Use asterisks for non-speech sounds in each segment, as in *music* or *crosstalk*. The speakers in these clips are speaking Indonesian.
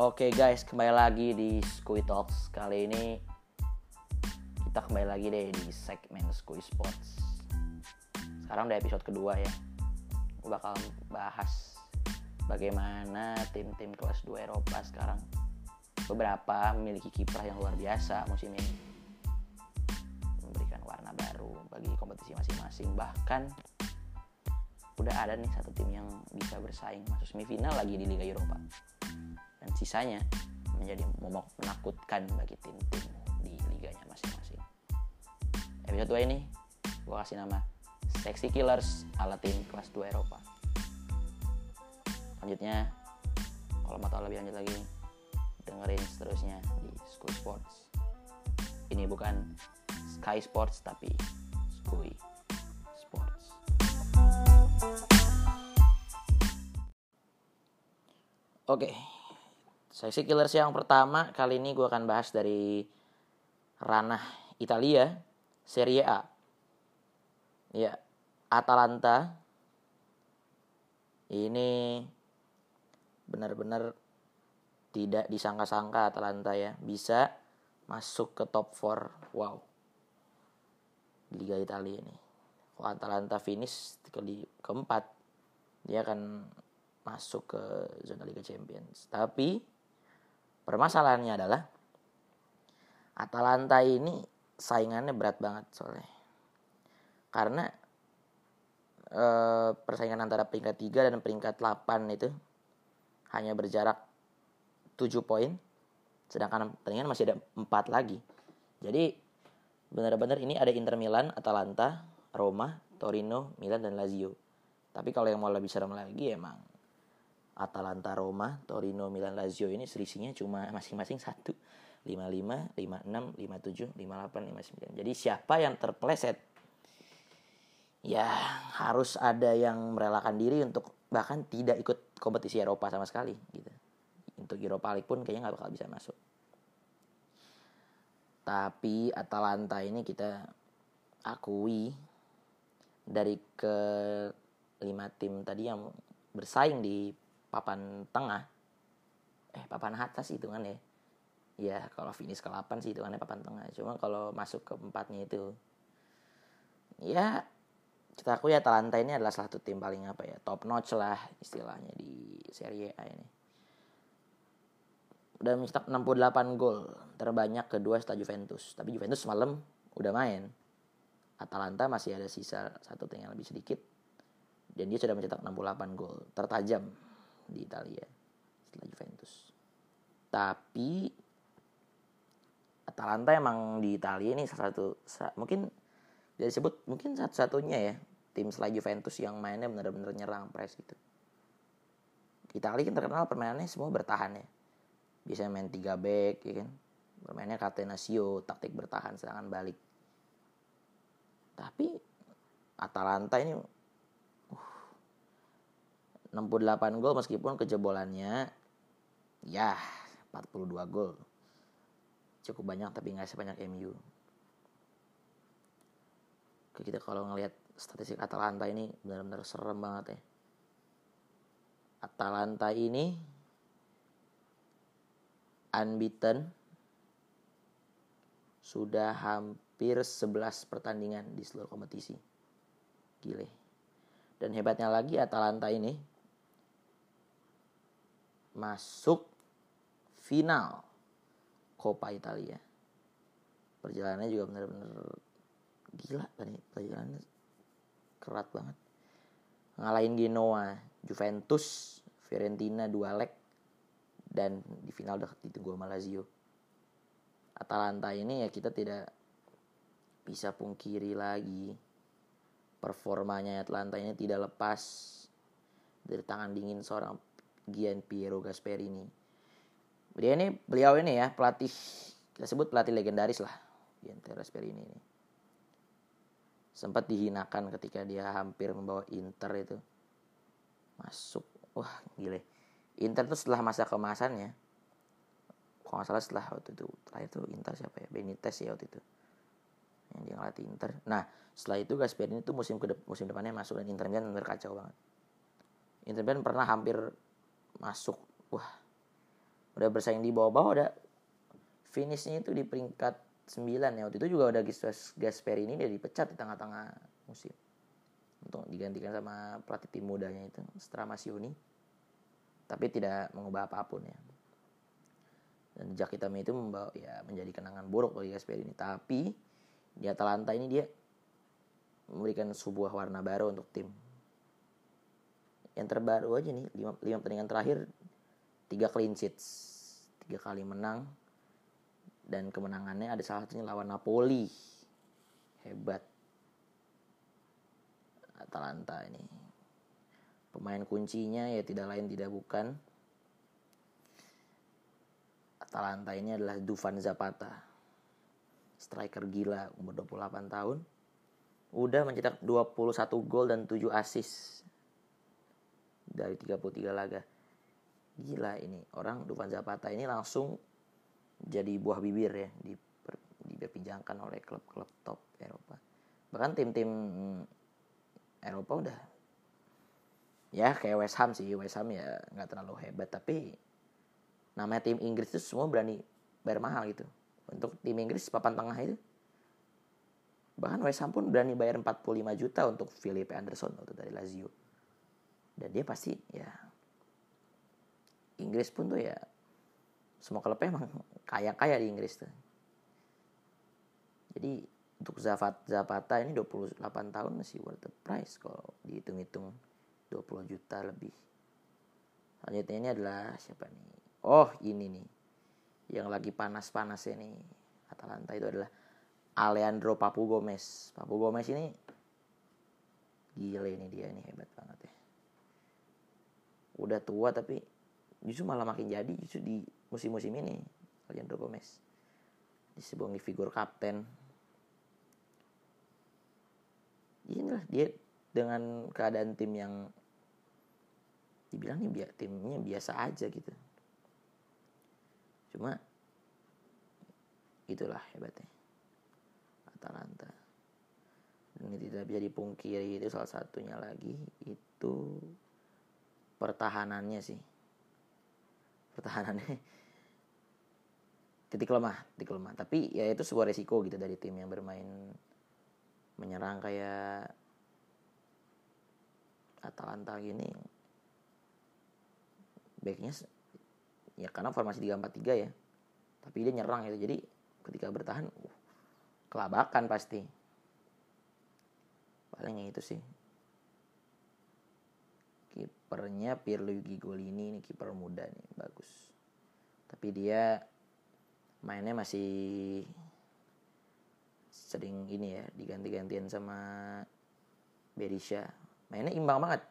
Oke guys, kembali lagi di Skui Talks. Kali ini kita kembali lagi deh di segmen Skui Sports. Sekarang udah episode kedua ya. Gue bakal bahas bagaimana tim-tim kelas 2 Eropa sekarang beberapa memiliki kiprah yang luar biasa musim ini. Memberikan warna baru bagi kompetisi masing-masing. Bahkan udah ada nih satu tim yang bisa bersaing masuk semifinal lagi di Liga Eropa dan sisanya menjadi momok menakutkan bagi tim-tim di liganya masing-masing. Episode 2 ini gue kasih nama Sexy Killers ala tim kelas 2 Eropa. Selanjutnya, kalau mau tahu lebih lanjut lagi, dengerin seterusnya di School Sports. Ini bukan Sky Sports tapi Skui Sports. Oke, Seksi Killers yang pertama kali ini gue akan bahas dari ranah Italia, Serie A. Ya, Atalanta ini benar-benar tidak disangka-sangka Atalanta ya bisa masuk ke top 4. Wow. Liga Italia ini. Kalau Atalanta finish ke keempat, dia akan masuk ke zona Liga Champions. Tapi permasalahannya adalah Atalanta ini saingannya berat banget soalnya. Karena e, persaingan antara peringkat 3 dan peringkat 8 itu hanya berjarak 7 poin. Sedangkan pertandingan masih ada 4 lagi. Jadi benar-benar ini ada Inter Milan, Atalanta, Roma, Torino, Milan, dan Lazio. Tapi kalau yang mau lebih serem lagi emang Atalanta, Roma, Torino, Milan, Lazio ini selisihnya cuma masing-masing satu. 55, 56, 57, 58, 59. Jadi siapa yang terpleset? Ya harus ada yang merelakan diri untuk bahkan tidak ikut kompetisi Eropa sama sekali gitu. Untuk Eropa League pun kayaknya nggak bakal bisa masuk. Tapi Atalanta ini kita akui dari ke lima tim tadi yang bersaing di papan tengah. Eh papan atas kan ya ya kalau finish ke 8 sih itu kan papan tengah. Cuma kalau masuk ke empatnya itu ya kita akui ya Atalanta ini adalah salah satu tim paling apa ya top notch lah istilahnya di Serie A ini. Udah mencetak 68 gol terbanyak kedua setelah Juventus. Tapi Juventus semalam udah main. Atalanta masih ada sisa satu yang lebih sedikit. Dan dia sudah mencetak 68 gol tertajam di Italia setelah Juventus. Tapi Atalanta emang di Italia ini salah satu mungkin bisa disebut mungkin satu-satunya ya tim selain Juventus yang mainnya benar-benar nyerang press gitu. Italia kan terkenal permainannya semua bertahan ya. Biasanya main 3 back ya kan. Bermainnya catenaccio, taktik bertahan serangan balik. Tapi Atalanta ini 68 gol meskipun kejebolannya ya 42 gol. Cukup banyak tapi nggak sebanyak MU. Kita kalau ngelihat statistik Atalanta ini benar-benar serem banget ya. Atalanta ini unbeaten sudah hampir 11 pertandingan di seluruh kompetisi. Gile. Dan hebatnya lagi Atalanta ini masuk final Coppa Italia. Perjalanannya juga benar-benar gila tadi perjalanannya kerat banget. Ngalahin Genoa, Juventus, Fiorentina dua leg dan di final udah ditunggu sama Lazio. Atalanta ini ya kita tidak bisa pungkiri lagi performanya Atalanta ini tidak lepas dari tangan dingin seorang Gian Piero Gasperini. Beliau ini beliau ini ya pelatih kita sebut pelatih legendaris lah Gian Piero Gasperini ini. Sempat dihinakan ketika dia hampir membawa Inter itu masuk. Wah, gile. Inter itu setelah masa kemasannya kalau nggak salah setelah waktu itu terakhir itu Inter siapa ya Benitez ya waktu itu yang dia ngelatih Inter nah setelah itu Gasperini itu musim ke musim depannya masuk dan Inter Milan benar kacau banget Inter Milan pernah hampir masuk. Wah udah bersaing di bawah-bawah udah finishnya itu di peringkat 9 ya. Waktu itu juga udah Gasperi ini dia dipecat di tengah-tengah musim. Untuk digantikan sama pelatih tim mudanya itu Stramasioni tapi tidak mengubah apa pun ya. Dan jejak hitam itu membawa ya menjadi kenangan buruk bagi Gasperi ini tapi di Atalanta ini dia memberikan sebuah warna baru untuk tim yang terbaru aja nih lima, lima pertandingan terakhir tiga clean sheets tiga kali menang. Dan kemenangannya ada salah satunya lawan Napoli. Hebat. Atalanta ini. Pemain kuncinya ya tidak lain tidak bukan. Atalanta ini adalah Dufan Zapata. Striker gila umur 28 tahun. Udah mencetak 21 gol dan 7 assist dari 33 laga. Gila ini orang Dufan Zapata ini langsung jadi buah bibir ya di diperbincangkan oleh klub-klub top Eropa. Bahkan tim-tim Eropa udah ya kayak West Ham sih West Ham ya nggak terlalu hebat tapi namanya tim Inggris itu semua berani bayar mahal gitu untuk tim Inggris papan tengah itu Bahkan West Ham pun berani bayar 45 juta untuk Philip Anderson waktu dari Lazio. Dan dia pasti ya Inggris pun tuh ya semua klubnya emang kaya-kaya di Inggris tuh. Jadi untuk Zapata ini 28 tahun masih worth the price kalau dihitung-hitung 20 juta lebih. Selanjutnya ini adalah siapa nih? Oh ini nih yang lagi panas-panasnya nih Atalanta itu adalah Alejandro Papu Gomez. Papu Gomez ini gile ini dia ini hebat banget ya. Udah tua tapi justru malah makin jadi justru di musim-musim ini Alejandro Gomez. Disebut figur kapten. Inilah dia dengan keadaan tim yang dibilang nih timnya biasa aja gitu. Cuma itulah hebatnya. Atalanta. Ini tidak bisa dipungkiri itu salah satunya lagi itu pertahanannya sih. Pertahanannya titik lemah, titik lemah. Tapi ya itu sebuah resiko gitu dari tim yang bermain menyerang kayak Atalanta gini. Backnya ya karena formasi 3-4-3 ya. Tapi dia nyerang itu. Jadi ketika bertahan uh, kelabakan pasti paling itu sih kipernya Pierluigi Golini ini kiper muda nih bagus tapi dia mainnya masih sering ini ya diganti-gantian sama Berisha mainnya imbang banget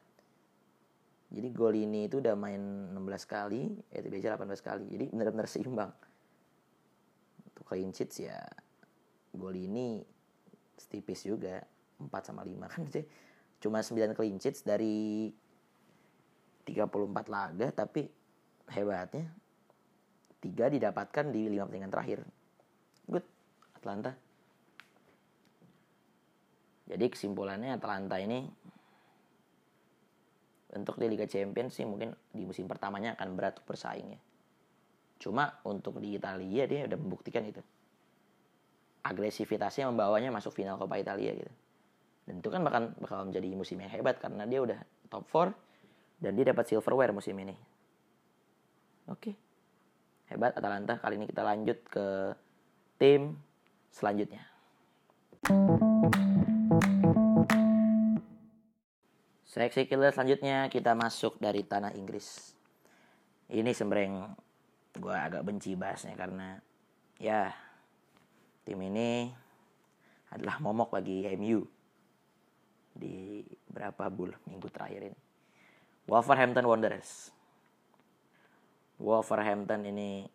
jadi gol ini itu udah main 16 kali, eh Berisha 18 kali. Jadi benar-benar seimbang. Untuk clean sheets ya gol ini setipis juga 4 sama 5 kan *laughs* sih cuma 9 clean sheets dari 34 laga tapi hebatnya 3 didapatkan di 5 pertandingan terakhir good Atlanta jadi kesimpulannya Atlanta ini untuk di Liga Champions sih mungkin di musim pertamanya akan berat untuk bersaing ya. Cuma untuk di Italia dia udah membuktikan itu agresivitasnya membawanya masuk final Coppa Italia gitu. Dan itu kan bakal bakal menjadi musim yang hebat karena dia udah top 4 dan dia dapat silverware musim ini. Oke. Hebat Atalanta. Kali ini kita lanjut ke tim selanjutnya. Seleksi killer selanjutnya kita masuk dari tanah Inggris. Ini sebenarnya gue agak benci bahasnya karena ya tim ini adalah momok bagi MU di berapa bulan minggu terakhir ini. Wolverhampton Wanderers. Wolverhampton ini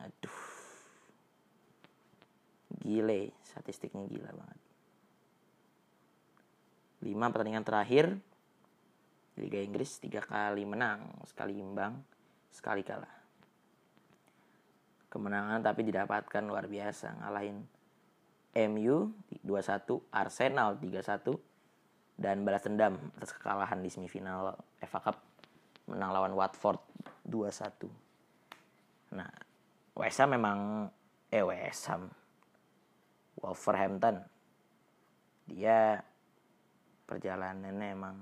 aduh. Gile statistiknya gila banget. 5 pertandingan terakhir Liga Inggris tiga kali menang sekali imbang sekali kalah. Kemenangan tapi didapatkan luar biasa ngalahin MU 2-1, Arsenal 3-1 dan balas dendam atas kekalahan di semifinal FA Cup menang lawan Watford 2-1. Nah, West Ham memang eh West Ham Wolverhampton dia perjalanannya emang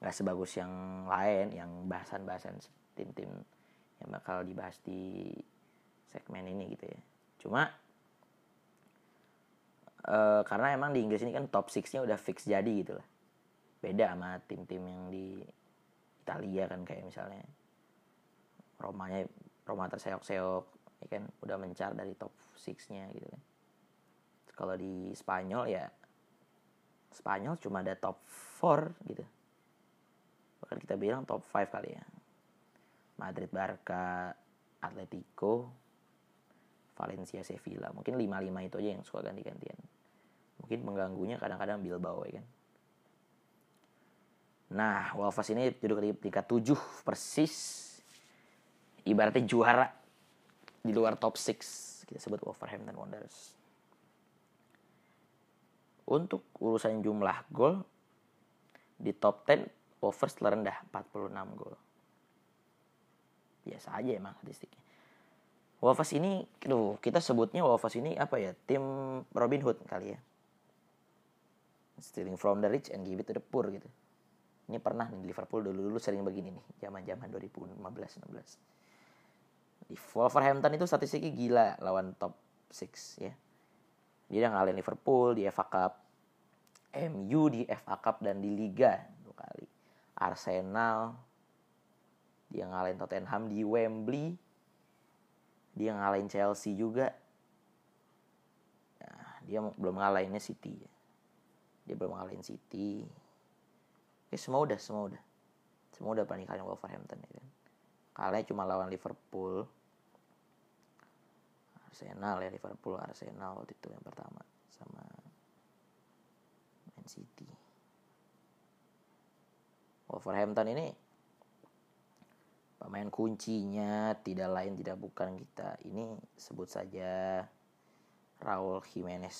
nggak sebagus yang lain yang bahasan-bahasan tim-tim yang bakal dibahas di segmen ini gitu ya cuma e, karena emang di Inggris ini kan top 6-nya udah fix jadi gitu lah. Beda sama tim-tim yang di Italia kan kayak misalnya Romanya Roma terseok-seok ya kan udah mencar dari top 6-nya gitu kan. Kalau di Spanyol ya Spanyol cuma ada top 4 gitu. Bahkan kita bilang top 5 kali ya. Madrid Barca Atletico Valencia Sevilla. Mungkin 5-5 itu aja yang suka ganti-gantian mungkin mengganggunya kadang-kadang Bilbao ya kan nah Wolves ini duduk di peringkat 7 persis ibaratnya juara di luar top 6 kita sebut Wolverhampton Wanderers untuk urusan jumlah gol di top 10 Wolves terendah 46 gol. Biasa aja emang statistiknya. Wolves ini, aduh, kita sebutnya Wolves ini apa ya? Tim Robin Hood kali ya. Stealing from the rich and give it to the poor gitu. Ini pernah nih Liverpool dulu-dulu sering begini nih, zaman-zaman 2015-16. Di Wolverhampton itu statistiknya gila lawan top 6 ya. Dia udah ngalahin Liverpool di FA Cup, MU di FA Cup dan di Liga dua kali. Arsenal dia ngalahin Tottenham di Wembley. Dia ngalahin Chelsea juga. Nah, dia belum ngalahinnya City. Dia belum ngalahin City. Oke, semua udah, semua udah. Semua udah paling kalian Wolverhampton ya kan. Kalahnya cuma lawan Liverpool. Arsenal ya Liverpool Arsenal waktu itu yang pertama sama Man City. Wolverhampton ini pemain kuncinya tidak lain tidak bukan kita. Ini sebut saja Raul Jimenez.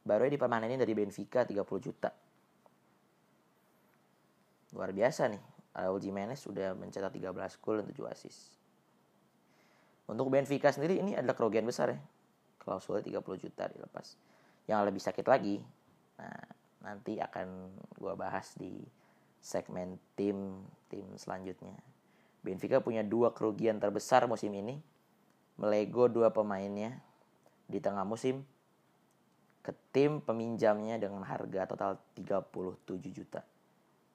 Baru ini dari Benfica 30 juta. Luar biasa nih. Raul Jimenez sudah mencetak 13 gol dan 7 assist. Untuk Benfica sendiri ini adalah kerugian besar ya. Klausulnya 30 juta dilepas yang lebih sakit lagi nah nanti akan gue bahas di segmen tim tim selanjutnya Benfica punya dua kerugian terbesar musim ini melego dua pemainnya di tengah musim ke tim peminjamnya dengan harga total 37 juta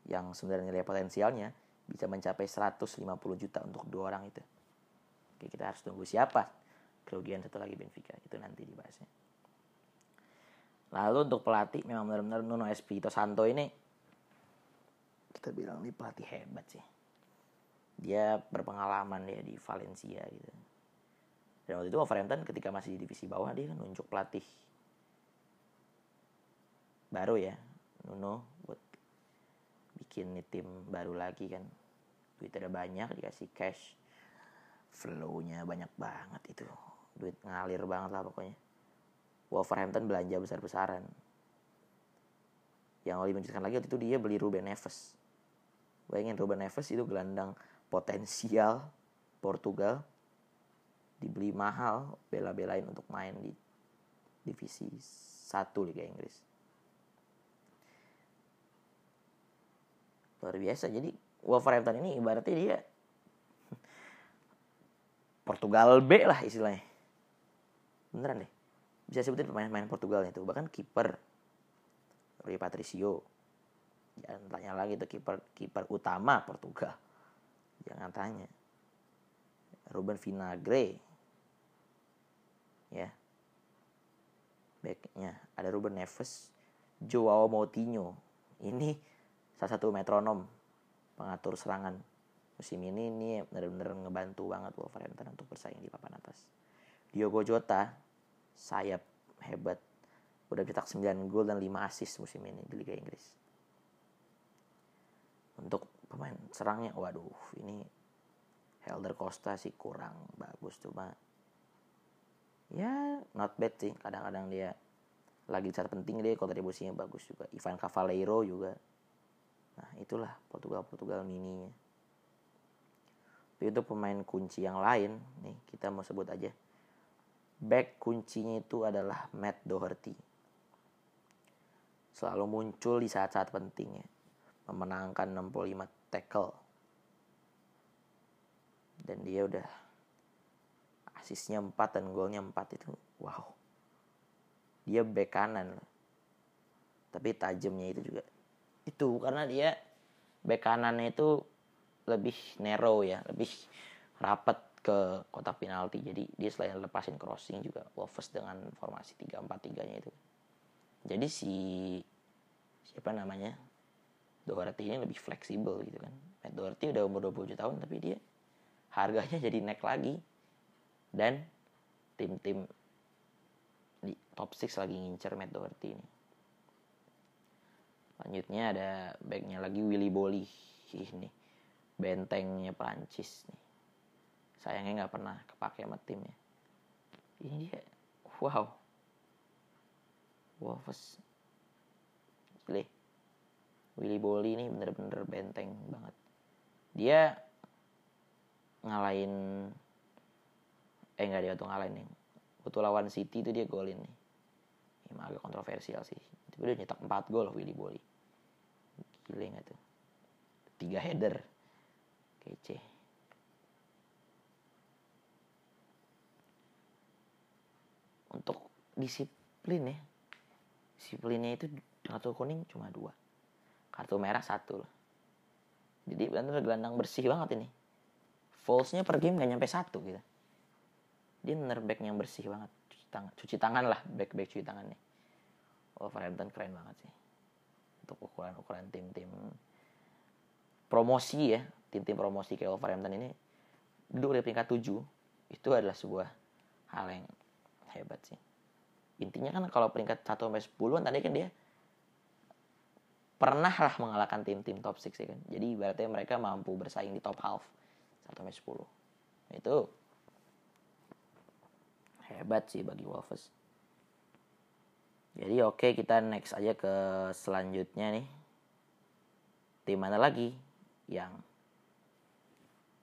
yang sebenarnya nilai potensialnya bisa mencapai 150 juta untuk dua orang itu. Oke, kita harus tunggu siapa kerugian satu lagi Benfica itu nanti dibahasnya. Lalu untuk pelatih memang benar-benar Nuno Espirito Santo ini kita bilang ini pelatih hebat sih. Dia berpengalaman dia di Valencia gitu. Dan waktu itu Wolverhampton ketika masih di divisi bawah dia kan nunjuk pelatih baru ya Nuno buat bikin nih tim baru lagi kan duit ada banyak dikasih cash flownya banyak banget itu duit ngalir banget lah pokoknya Wolverhampton belanja besar-besaran. Yang lebih menceritakan lagi waktu itu dia beli Ruben Neves. Bayangin Ruben Neves itu gelandang potensial Portugal dibeli mahal bela-belain untuk main di divisi 1 Liga Inggris. Luar biasa. Jadi Wolverhampton ini ibaratnya dia Portugal B lah istilahnya. Beneran deh. Bisa sebutin pemain-pemain Portugal itu bahkan kiper Rui Patricio. Jangan tanya lagi tuh kiper kiper utama Portugal. Jangan tanya. Ruben Vinagre. Ya. Backnya. Ada Ruben Neves. Joao Moutinho. Ini salah satu metronom pengatur serangan musim ini ini benar-benar ngebantu banget Wolverhampton untuk bersaing di papan atas. Diogo Jota sayap hebat udah cetak 9 gol dan 5 assist musim ini di Liga Inggris. Untuk pemain serangnya waduh ini Helder Costa sih kurang bagus cuma ya not bad sih. Kadang-kadang dia lagi saat penting dia kontribusinya bagus juga. Ivan Cavaleiro juga nah itulah Portugal Portugal mininya Tapi untuk pemain kunci yang lain, nih kita mau sebut aja. Back kuncinya itu adalah Matt Doherty. Selalu muncul di saat-saat penting ya. Memenangkan 65 tackle. Dan dia udah asisnya 4 dan golnya 4 itu wow. Dia back kanan. Tapi tajamnya itu juga itu karena dia back kanannya itu lebih narrow ya, lebih rapat ke kotak penalti. Jadi dia selain lepasin crossing juga Wolves dengan formasi 3-4-3-nya itu. Jadi si siapa namanya? Doherty ini lebih fleksibel gitu kan. Matt Doherty udah umur 27 tahun tapi dia harganya jadi naik lagi. Dan tim-tim di top 6 lagi ngincer Matt Doherty ini. Selanjutnya ada backnya lagi Willy Bolly. Ini bentengnya Prancis nih. Sayangnya nggak pernah kepake sama tim ya. Ini dia, wow. Wolves. Gile. Willy Bolly ini bener-bener benteng banget. Dia ngalahin eh nggak dia tuh ngalahin nih. Waktu lawan City itu dia golin nih. Ini agak kontroversial sih. Tapi udah nyetak 4 gol Willy Bolly. Gile gak? Tiga header. Kece. Untuk disiplin ya. Disiplinnya itu kartu kuning cuma dua. Kartu merah satu loh. Jadi benar gelandang bersih banget ini. False-nya per game gak nyampe satu gitu. Dia bener back yang bersih banget. Cuci tangan, cuci tangan lah back-back cuci tangan nih. Wolverhampton keren banget sih. Untuk ukuran-ukuran tim-tim promosi ya. Tim-tim promosi kayak Wolverhampton ini duduk di peringkat 7 itu adalah sebuah hal yang hebat sih. Intinya kan kalau peringkat 1 sampai 10 kan tadi kan dia pernah lah mengalahkan tim-tim top 6 ya kan. Jadi berarti mereka mampu bersaing di top half 1 sampai 10 itu hebat sih bagi Wolves jadi oke okay, kita next aja ke selanjutnya nih tim mana lagi yang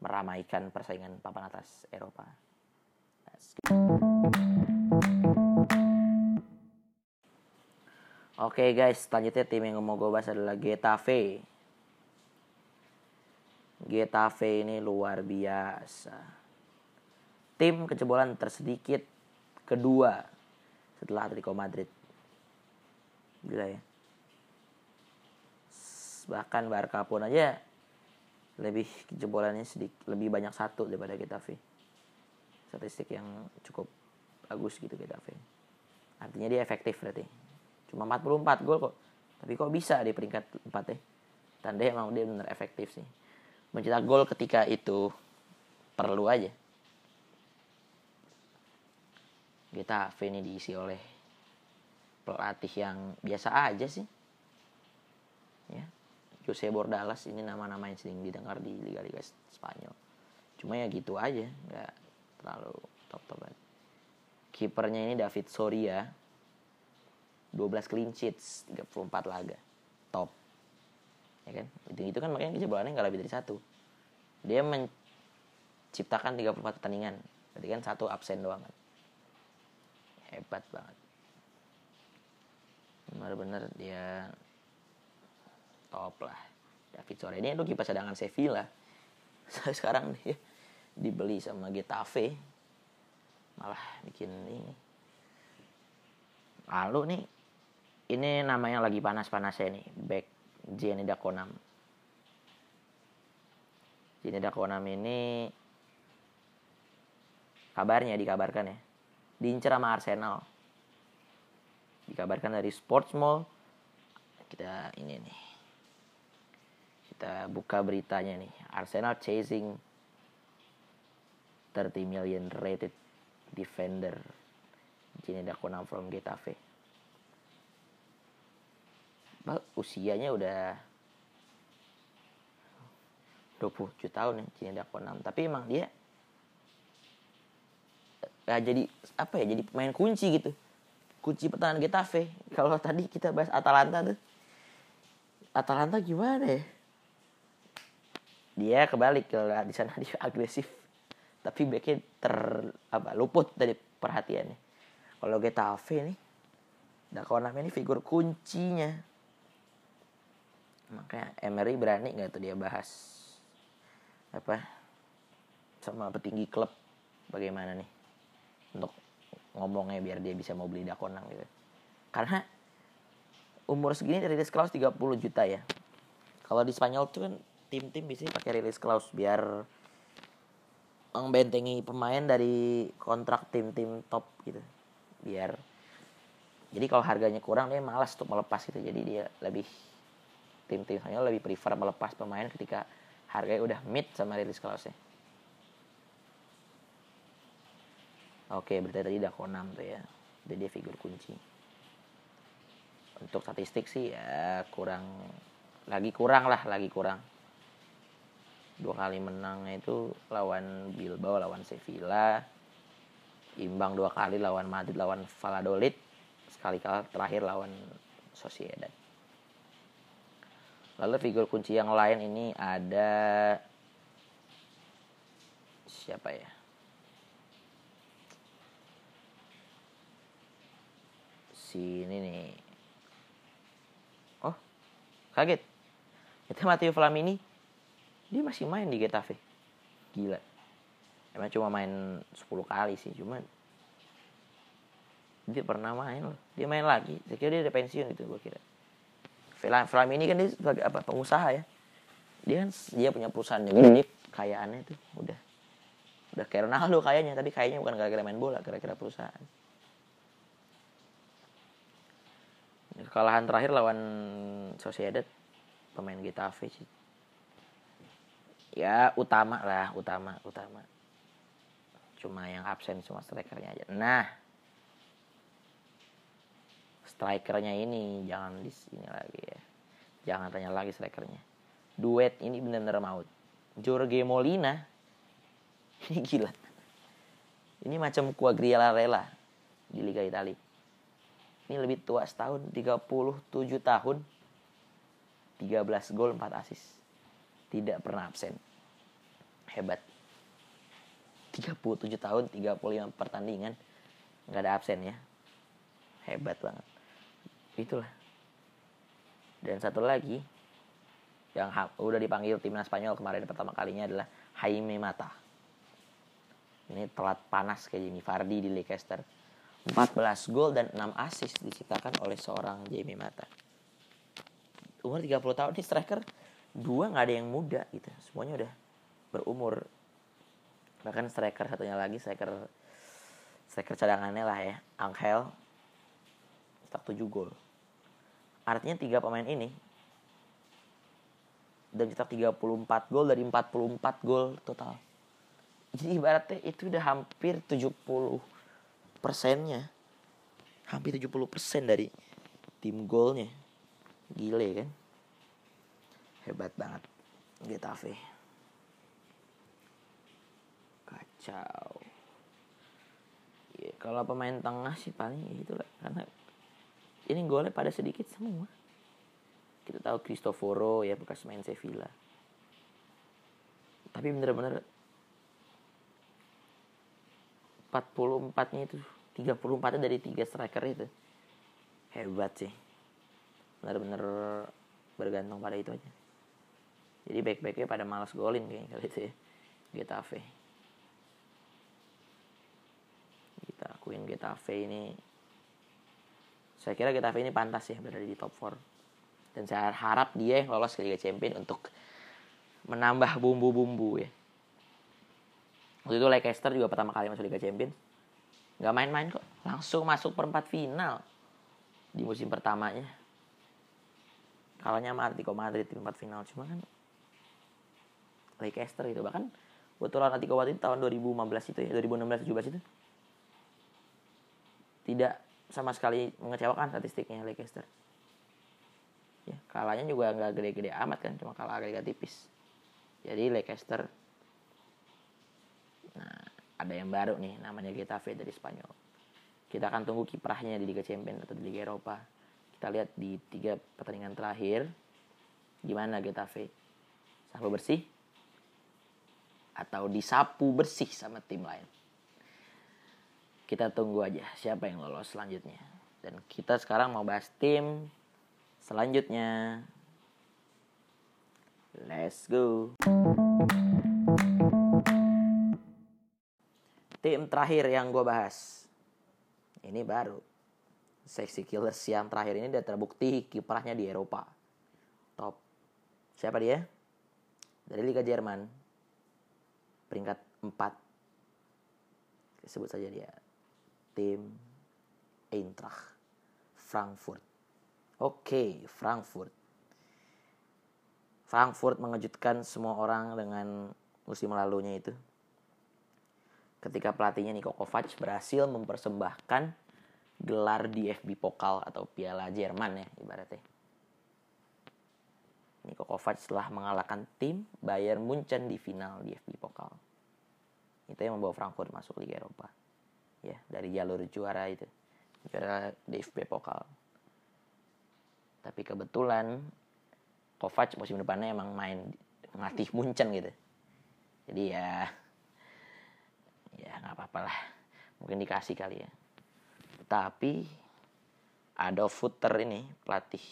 meramaikan persaingan papan atas Eropa. Oke okay guys, selanjutnya tim yang mau gue bahas adalah Getafe. Getafe ini luar biasa. Tim kecebolan tersedikit kedua setelah Atletico Madrid. Gila ya. Bahkan Barca pun aja lebih jebolannya sedikit lebih banyak satu daripada Getafe. Statistik yang cukup bagus gitu Getafe. Artinya dia efektif berarti. Cuma 44 gol kok. Tapi kok bisa di peringkat 4 ya? Tanda emang dia benar efektif sih. Mencetak gol ketika itu perlu aja. Getafe ini diisi oleh pelatih yang biasa aja sih. Ya Jose Bordalas ini nama-nama yang sering didengar di liga-liga Spanyol. Cuma ya gitu aja nggak terlalu top top banget kipernya ini David Soria 12 clean sheets 34 laga top. Ya kan? Itu itu kan makanya kejebolannya nggak lebih dari satu. Dia menciptakan 34 pertandingan berarti kan satu absen doang kan. Hebat banget benar-benar dia top lah. David Sore ini itu kipas cadangan Sevilla. *laughs* Sekarang dia dibeli sama Getafe. Malah bikin ini. Lalu nih. Ini namanya lagi panas-panasnya nih. Back Jenny Dakonam Jenny Dakonam ini kabarnya dikabarkan ya. Diincar sama Arsenal dikabarkan dari Sports Mall. Kita ini nih. Kita buka beritanya nih. Arsenal chasing 30 million rated defender. Gini Dakonam from Getafe. Bah, usianya udah 27 tahun ya Gini Dakonam tapi emang dia ya jadi apa ya jadi pemain kunci gitu kunci pertahanan Getafe kalau tadi kita bahas Atalanta tuh. Atalanta gimana ya? Dia kebalik kalau di sana dia *laughs* agresif. Tapi backnya ter apa luput dari perhatiannya. Kalau Getafe nih Dakonam ini figur kuncinya. Makanya Emery berani nggak tuh dia bahas apa sama petinggi klub bagaimana nih? Untuk ngomongnya biar dia bisa mau beli Dakonam gitu. Karena umur segini rilis clause 30 juta ya. Kalau di Spanyol tuh kan tim-tim bisa pakai rilis clause biar membentengi pemain dari kontrak tim-tim top gitu. Biar jadi kalau harganya kurang dia malas untuk melepas gitu. Jadi dia lebih tim-tim Spanyol lebih prefer melepas pemain ketika harganya udah mid sama rilis clause-nya oke berarti tadi udah konam tuh ya. Jadi dia figur kunci. Untuk statistik sih ya kurang lagi kurang lah lagi kurang. Dua kali menangnya itu lawan Bilbao lawan Sevilla. Imbang dua kali lawan Madrid lawan Valladolid. Sekali kalah terakhir lawan Sociedad. Lalu figur kunci yang lain ini ada siapa ya si ini nih. Kaget. Itu Matteo Flamini. Dia masih main di Getafe. Gila. Emang cuma main 10 kali sih cuman dia pernah main loh. Dia main lagi. Saya kira dia udah pensiun gitu gue kira. Flamini kan dia sebagai apa pengusaha ya. Dia kan dia punya perusahaan juga. Dia kayaannya tuh udah udah kayak Ronaldo kayaknya. Tapi kayaknya bukan gara-gara main bola gara-gara perusahaan kekalahan terakhir lawan Sociedad pemain Getafe sih. Ya utama lah utama utama. Cuma yang absen cuma strikernya aja. Nah strikernya ini jangan di sini lagi ya. Jangan tanya lagi strikernya. Duet ini benar-benar maut. Jorge Molina *laughs* ini gila. Ini macam Quagliarella di Liga Italia ini lebih tua setahun 37 tahun 13 gol 4 asis tidak pernah absen. Hebat. 37 tahun 35 pertandingan nggak ada absen ya. Hebat banget. Itulah. Dan satu lagi yang udah dipanggil timnas Spanyol kemarin pertama kalinya adalah Jaime Mata. Ini telat panas kayak Jimmy Vardy di Leicester 14 gol dan 6 assist diciptakan oleh seorang Jamie Mata. Umur 30 tahun ini striker dua nggak ada yang muda gitu. Semuanya udah berumur. Bahkan striker satunya lagi striker striker cadangannya lah ya, Angel cetak 7 gol. Artinya tiga pemain ini dan cetak 34 gol dari 44 gol total. Jadi ibaratnya itu udah hampir 70 persennya. Hampir 70 persen dari tim golnya. Gile kan? Hebat banget Getafe. Kacau. Ya, kalau pemain tengah sih paling ya itulah karena ini golnya pada sedikit semua. Kita tahu Cristoforo ya bekas main Sevilla. Tapi bener-bener 44 nya itu 34 nya dari tiga striker itu. Hebat sih. Benar-benar bergantung pada itu aja. Jadi back-backnya pada malas golin kayaknya kali itu ya. Getafe. Kita akuin Getafe ini. Saya kira Getafe ini pantas ya berada di top 4 dan saya harap dia yang lolos ke Liga Champions untuk menambah bumbu-bumbu ya Waktu itu Leicester juga pertama kali masuk Liga Champions. Gak main-main kok. Langsung masuk perempat final. Di musim pertamanya. Kalahnya sama Atletico Madrid di perempat final. Cuma kan Leicester itu. Bahkan waktu lawan Atletico Madrid tahun 2015 itu ya. 2016-17 itu. Tidak sama sekali mengecewakan statistiknya Leicester. Ya, kalahnya juga nggak gede-gede amat kan. Cuma kalah agak tipis. Jadi Leicester Nah, ada yang baru nih namanya Getafe dari Spanyol. Kita akan tunggu kiprahnya di Liga Champions atau di Liga Eropa. Kita lihat di tiga pertandingan terakhir gimana Getafe. Selalu bersih atau disapu bersih sama tim lain. Kita tunggu aja siapa yang lolos selanjutnya. Dan kita sekarang mau bahas tim selanjutnya. Let's go. Tim terakhir yang gue bahas. Ini baru. Sexy Killers yang terakhir ini udah terbukti kiprahnya di Eropa. Top. Siapa dia? Dari Liga Jerman. Peringkat 4. Sebut saja dia. Tim Eintracht Frankfurt. Oke, Frankfurt. Frankfurt mengejutkan semua orang dengan musim lalunya itu. Ketika pelatihnya Niko Kovac berhasil mempersembahkan gelar di FB Pokal atau Piala Jerman ya ibaratnya. Niko Kovac setelah mengalahkan tim Bayern Munchen di final di FB Pokal. Itu yang membawa Frankfurt masuk Liga Eropa. Ya, dari jalur juara itu. Juara di FB Pokal. Tapi kebetulan Kovac musim depannya emang main ngatih Munchen gitu. Jadi ya ya nggak apa-apa lah. Mungkin dikasih kali ya. Tapi ada Futter ini pelatih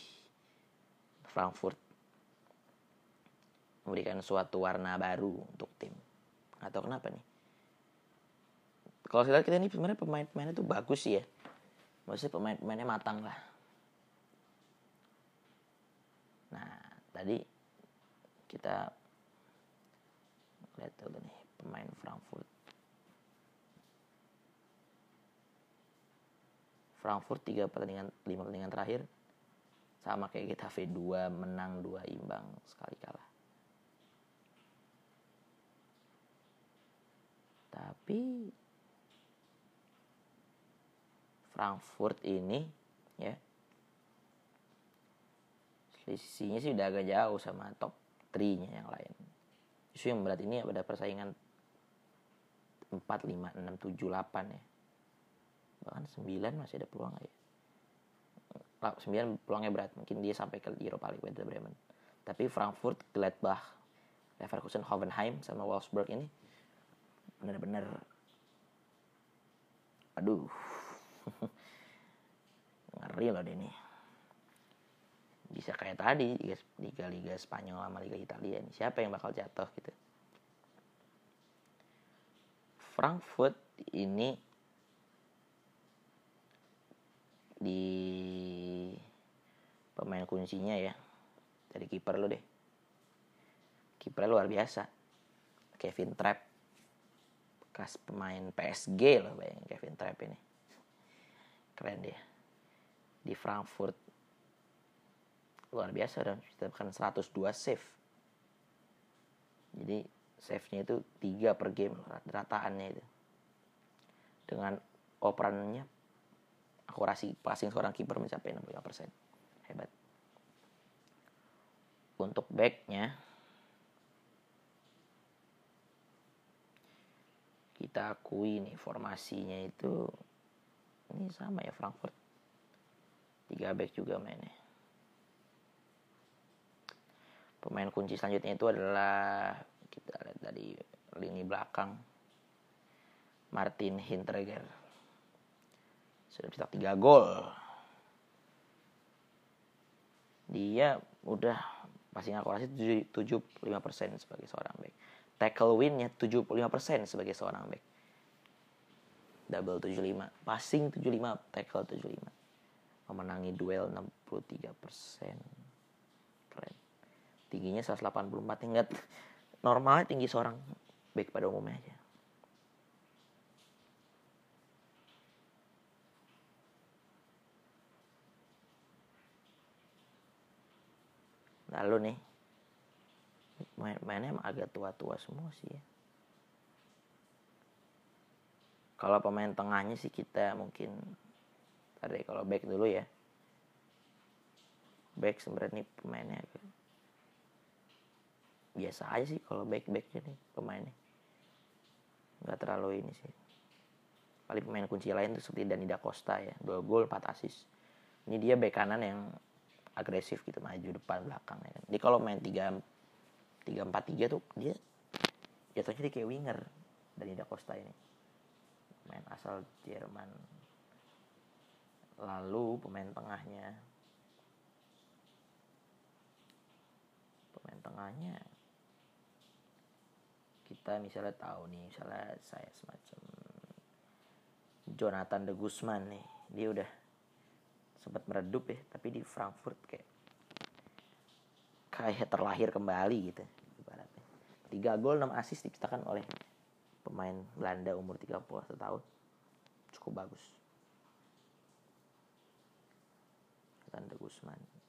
Frankfurt memberikan suatu warna baru untuk tim. Atau kenapa nih? Kalau saya lihat kita ini sebenarnya pemain-pemainnya itu bagus sih ya. Maksudnya pemain-pemainnya matang lah. Nah, tadi kita lihat tuh nih pemain Frankfurt. Frankfurt tiga pertandingan lima pertandingan terakhir sama kayak kita V2 menang dua imbang sekali kalah. Tapi Frankfurt ini ya selisihnya sih udah agak jauh sama top 3 nya yang lain. Justru yang berat ini ada persaingan 4, 5, 6, 7, 8 ya bahkan 9 masih ada peluang ya 9 peluangnya berat. Mungkin dia sampai ke Europa League Werder Bremen. Tapi Frankfurt Gladbach Leverkusen Hoffenheim sama Wolfsburg ini benar-benar aduh *laughs* ngeri loh ini. Bisa kayak tadi liga-liga Spanyol sama liga Italia ini. Siapa yang bakal jatuh gitu? Frankfurt ini di pemain kuncinya ya. Dari kiper lo deh. Kiper luar biasa. Kevin Trapp. Bekas pemain PSG loh bayangin Kevin Trapp ini. Keren dia. Di Frankfurt. Luar biasa dan bahkan 102 save. Jadi save-nya itu tiga per game rataannya itu. Dengan operannya akurasi passing seorang kiper mencapai 65%. Hebat. Untuk backnya kita akui nih formasinya itu ini sama ya Frankfurt. Tiga back juga mainnya. Pemain kunci selanjutnya itu adalah kita lihat dari lini belakang Martin Hinteregger sudah mencetak 3 gol. Dia udah passing akurasi 75% sebagai seorang back. Tackle win-nya 75% sebagai seorang back. Double 75. Passing 75, tackle 75. Memenangi duel 63%. Keren. Tingginya 184. Ingat normalnya tinggi seorang back pada umumnya aja. Lalu nih. Main mainnya emang agak tua-tua semua sih ya. Kalau pemain tengahnya sih kita mungkin tadi kalau back dulu ya. Back sebenarnya nih pemainnya agak biasa aja sih kalau back backnya nih pemainnya. Nggak terlalu ini sih. Paling pemain kunci lain tuh seperti Danida Costa ya. Dua gol 4 asis ini dia back kanan yang agresif gitu maju depan belakang ya kan. Jadi kalau main tiga tiga empat tiga tuh dia jatuhnya dia kayak winger dari Da Costa ini. Main asal Jerman. Lalu pemain tengahnya. Pemain tengahnya kita misalnya tahu nih misalnya saya semacam Jonathan de Guzman nih. Dia udah sempat meredup ya tapi di Frankfurt kayak kayak terlahir kembali gitu ibaratnya. Tiga gol 6 assist diciptakan oleh pemain Belanda umur 31 tahun. Cukup bagus. Tanda Gusman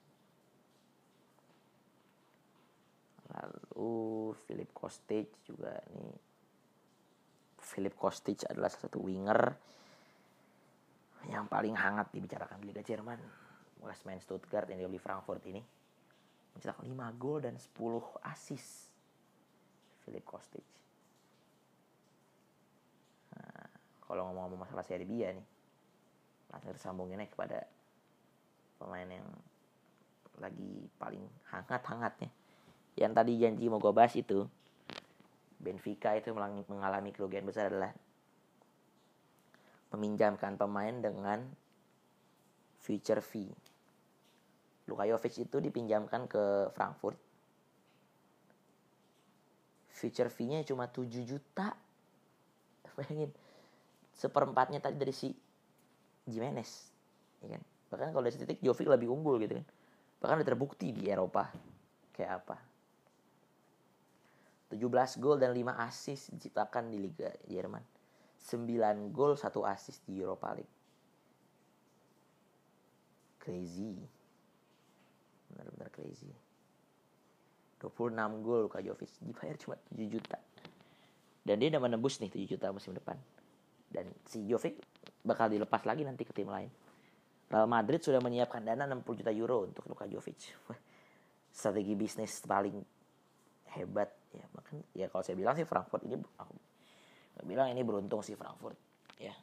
lalu Philip Kostic juga nih. Philip Kostic adalah satu winger yang paling hangat dibicarakan di Liga Jerman bekas main Stuttgart yang di Frankfurt ini mencetak 5 gol dan 10 assist. Philip Kostic. Nah, kalau ngomong-ngomong masalah Serie B ya nih langsung tersambunginnya kepada pemain yang lagi paling hangat-hangatnya. Yang tadi janji mau gue bahas itu Benfica itu mengalami kerugian besar adalah meminjamkan pemain dengan future fee. Luka Jovic itu dipinjamkan ke Frankfurt. Future fee-nya cuma 7 juta. *laughs* Bayangin. Seperempatnya tadi dari si Jimenez. Ya kan? Bahkan kalau dari titik Jovic lebih unggul gitu kan. Bahkan udah terbukti di Eropa. Kayak apa. 17 gol dan 5 assist diciptakan di Liga Jerman 9 gol 1 assist di Europa League. Crazy. Benar-benar crazy. 26 gol Luka Jovic dibayar cuma 7 juta. Dan dia udah menembus nih 7 juta musim depan. Dan si Jovic bakal dilepas lagi nanti ke tim lain. Real Madrid sudah menyiapkan dana 60 juta euro untuk Luka Jovic. Strategi bisnis paling hebat ya. Makan ya kalau saya bilang sih Frankfurt ini aku bilang ini beruntung sih Frankfurt. Ya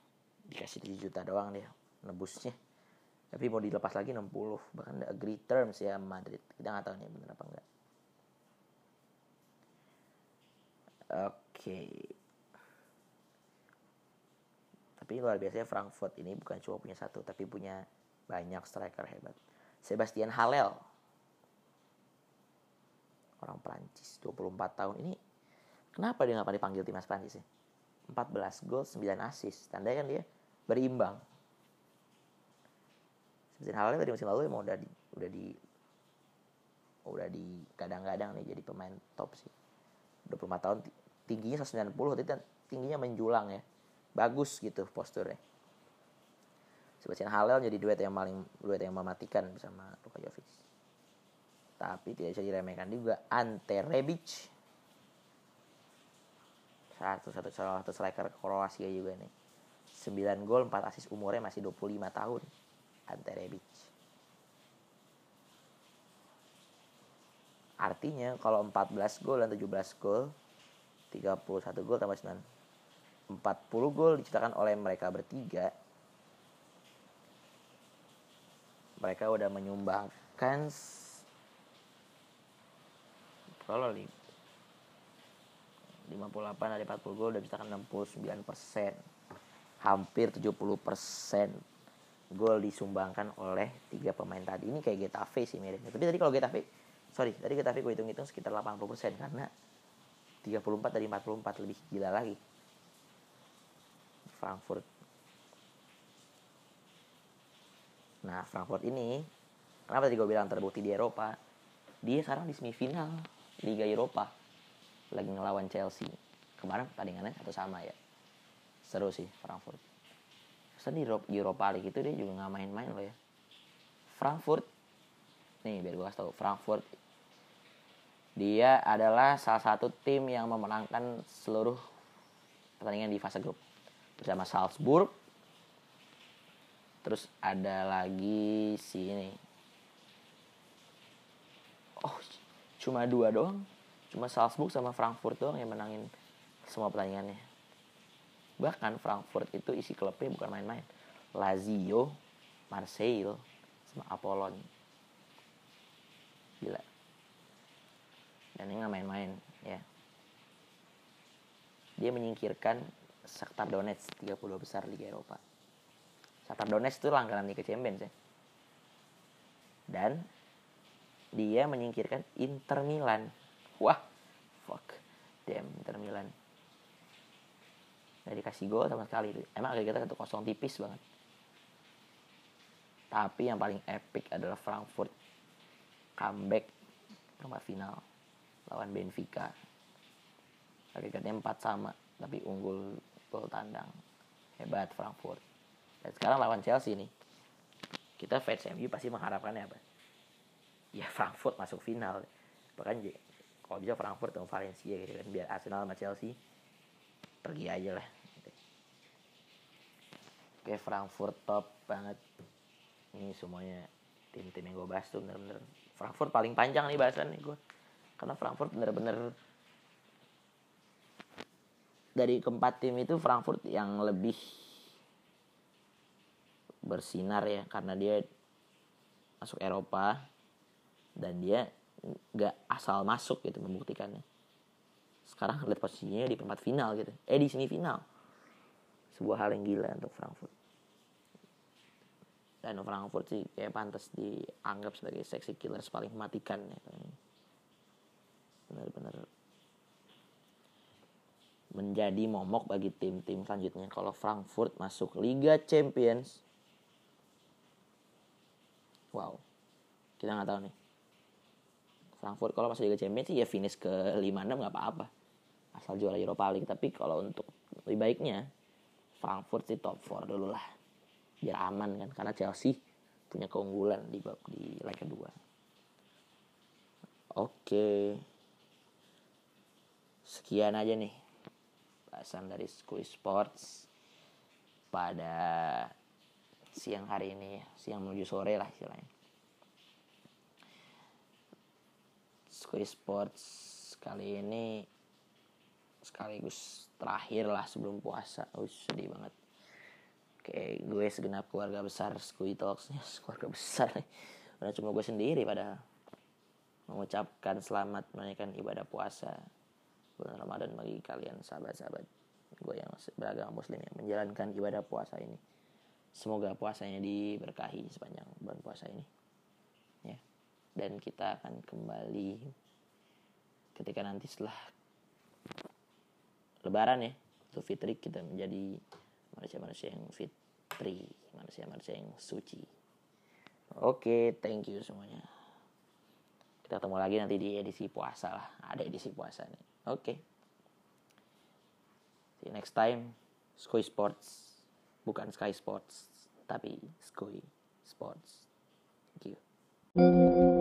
dikasih 7 juta doang dia nebusnya. Tapi mau dilepas lagi 60 bahkan agree terms ya Madrid. Kita nggak tahu nih benar apa enggak. Oke. Okay. tapi luar biasa Frankfurt ini bukan cuma punya satu tapi punya banyak striker hebat. Sebastian Halel. Orang Prancis 24 tahun. Ini kenapa dia nggak dipanggil timnas Prancis sih 14 gol 9 assist. Tandanya kan dia berimbang. Seperti halnya tadi musim lalu emang udah di udah di udah di kadang-kadang nih jadi pemain top sih. 25 tahun tingginya 190 tapi tingginya menjulang ya. Bagus gitu posturnya. Sebastian Halel jadi duet yang paling duet yang mematikan bersama Luka Jovic. Tapi tidak bisa diremehkan juga Ante Rebic satu satu salah satu striker Kroasia juga nih. 9 gol 4 asis umurnya masih 25 tahun. Ante Rebic artinya kalau 14 gol dan 17 gol 31 gol tambah 9 40 gol diciptakan oleh mereka bertiga. Mereka udah menyumbangkan kalau 58 dari 40 gol udah bisa 69 persen. Hampir 70 persen gol disumbangkan oleh tiga pemain tadi. Ini kayak Getafe sih miripnya. Tapi tadi kalau Getafe sorry tadi Getafe gue hitung-hitung sekitar 80 persen karena 34 dari 44 lebih gila lagi. Frankfurt. Nah Frankfurt ini kenapa tadi gue bilang terbukti di Eropa? Dia sekarang di semifinal Liga Eropa lagi ngelawan Chelsea. Kemarin pertandingannya satu sama ya. Seru sih Frankfurt. Terus di Europa League itu dia juga nggak main-main loh ya. Frankfurt nih biar gue kasih tau Frankfurt dia adalah salah satu tim yang memenangkan seluruh pertandingan di fase grup. Bersama Salzburg terus ada lagi si ini. Oh cuma dua doang cuma Salzburg sama Frankfurt doang yang menangin semua pertandingannya bahkan Frankfurt itu isi klubnya bukan main-main Lazio Marseille sama Apollon gila dan ini nggak main-main ya dia menyingkirkan Shakhtar Donetsk 32 besar Liga Eropa. Shakhtar Donetsk itu langganan Liga Champions ya. Dan dia menyingkirkan Inter Milan. Wah, fuck. Damn, Inter Milan. Gak dikasih gol sama sekali. Emang kita satu kosong tipis banget. Tapi yang paling epic adalah Frankfurt comeback perempat final lawan Benfica agregatnya 4 sama tapi unggul gol tandang hebat Frankfurt dan sekarang lawan Chelsea nih kita fans MU pasti mengharapkannya apa ya Frankfurt masuk final bahkan kalau bisa Frankfurt atau Valencia gitu kan biar Arsenal sama Chelsea pergi aja lah. Oke Frankfurt top banget. Ini semuanya tim-tim yang gue bahas tuh bener-bener. Frankfurt paling panjang nih bahasan nih gue karena Frankfurt bener-bener dari keempat tim itu Frankfurt yang lebih bersinar ya karena dia masuk Eropa dan dia nggak asal masuk gitu membuktikannya. Sekarang lihat posisinya di perempat final gitu. Eh di sini final sebuah hal yang gila untuk Frankfurt. Dan Frankfurt sih kayak pantas dianggap sebagai seksi killers paling mematikan ya. Benar-benar menjadi momok bagi tim-tim selanjutnya. Kalau Frankfurt masuk Liga Champions wow. Kita nggak tahu nih Frankfurt. Kalau masuk Liga Champions sih ya finish ke 5-6 nggak apa-apa. Asal juara Europa League. Tapi kalau untuk lebih baiknya Frankfurt sih top 4 dulu lah. Biar aman kan karena Chelsea punya keunggulan di bab di leg kedua. Oke. Sekian aja nih bahasan dari School Sports pada siang hari ini siang menuju sore lah istilahnya School Sports kali ini sekaligus terakhir lah sebelum puasa. Oh, sedih banget. Kayak gue segenap keluarga besar School Talksnya *laughs* keluarga besar. Nih udah cuma gue sendiri pada mengucapkan selamat menunaikan ibadah puasa bulan Ramadan bagi kalian sahabat-sahabat gue yang beragama muslim yang menjalankan ibadah puasa ini. Semoga puasanya diberkahi sepanjang bulan puasa ini dan kita akan kembali ketika nanti setelah lebaran ya untuk fitri kita menjadi manusia-manusia yang fitri manusia-manusia yang suci oke okay, thank you semuanya kita ketemu lagi nanti di edisi puasa lah ada edisi puasa nih oke okay. See you next time. Skoy Sports. Bukan Sky Sports, tapi Skoy Sports. Thank you.